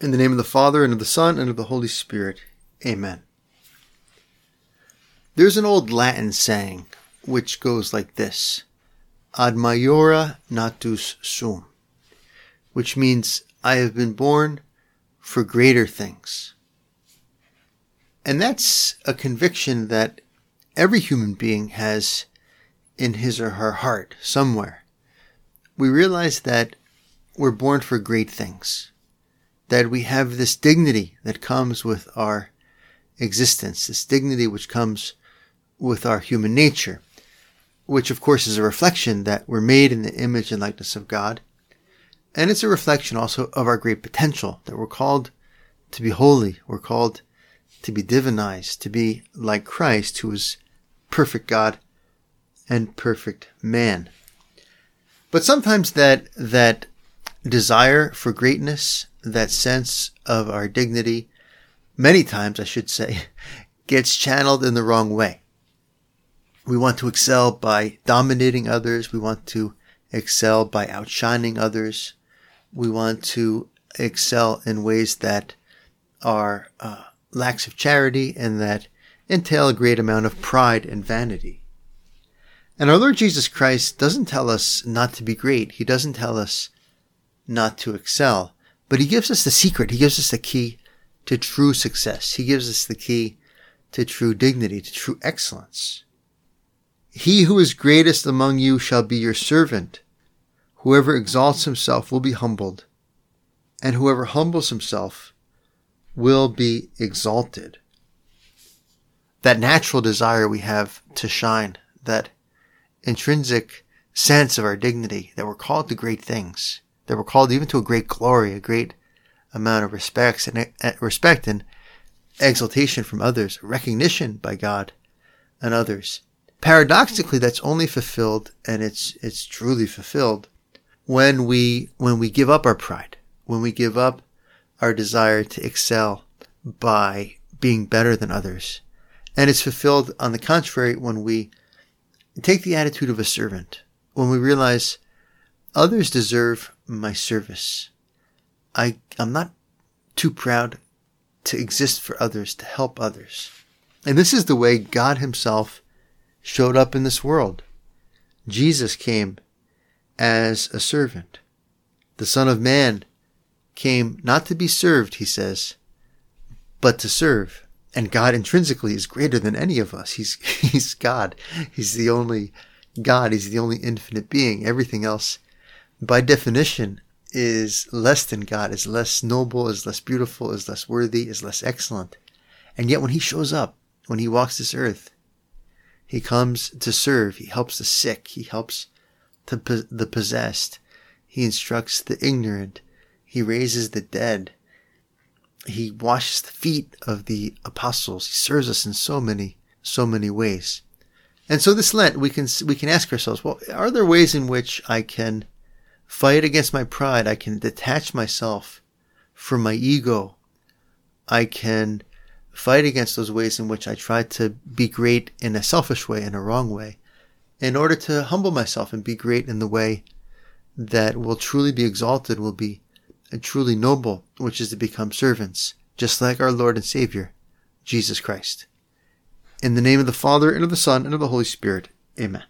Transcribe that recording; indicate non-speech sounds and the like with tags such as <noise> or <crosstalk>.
In the name of the Father, and of the Son, and of the Holy Spirit. Amen. There's an old Latin saying which goes like this Ad maiora natus sum, which means I have been born for greater things. And that's a conviction that every human being has in his or her heart somewhere. We realize that we're born for great things that we have this dignity that comes with our existence, this dignity which comes with our human nature, which of course is a reflection that we're made in the image and likeness of God. And it's a reflection also of our great potential that we're called to be holy. We're called to be divinized, to be like Christ, who is perfect God and perfect man. But sometimes that, that desire for greatness that sense of our dignity, many times I should say, gets channeled in the wrong way. We want to excel by dominating others. We want to excel by outshining others. We want to excel in ways that are uh, lacks of charity and that entail a great amount of pride and vanity. And our Lord Jesus Christ doesn't tell us not to be great. He doesn't tell us not to excel. But he gives us the secret. He gives us the key to true success. He gives us the key to true dignity, to true excellence. He who is greatest among you shall be your servant. Whoever exalts himself will be humbled, and whoever humbles himself will be exalted. That natural desire we have to shine, that intrinsic sense of our dignity, that we're called to great things, that were called even to a great glory, a great amount of respects and uh, respect and exaltation from others, recognition by God and others. Paradoxically, that's only fulfilled, and it's it's truly fulfilled when we when we give up our pride, when we give up our desire to excel by being better than others, and it's fulfilled on the contrary when we take the attitude of a servant, when we realize others deserve my service. I, I'm not too proud to exist for others, to help others. And this is the way God Himself showed up in this world. Jesus came as a servant. The Son of Man came not to be served, he says, but to serve. And God intrinsically is greater than any of us. He's, <laughs> he's God. He's the only God. He's the only infinite being. Everything else by definition, is less than God, is less noble, is less beautiful, is less worthy, is less excellent. And yet when he shows up, when he walks this earth, he comes to serve. He helps the sick. He helps the possessed. He instructs the ignorant. He raises the dead. He washes the feet of the apostles. He serves us in so many, so many ways. And so this Lent, we can, we can ask ourselves, well, are there ways in which I can fight against my pride. I can detach myself from my ego. I can fight against those ways in which I try to be great in a selfish way, in a wrong way, in order to humble myself and be great in the way that will truly be exalted, will be truly noble, which is to become servants, just like our Lord and Savior, Jesus Christ. In the name of the Father, and of the Son, and of the Holy Spirit. Amen.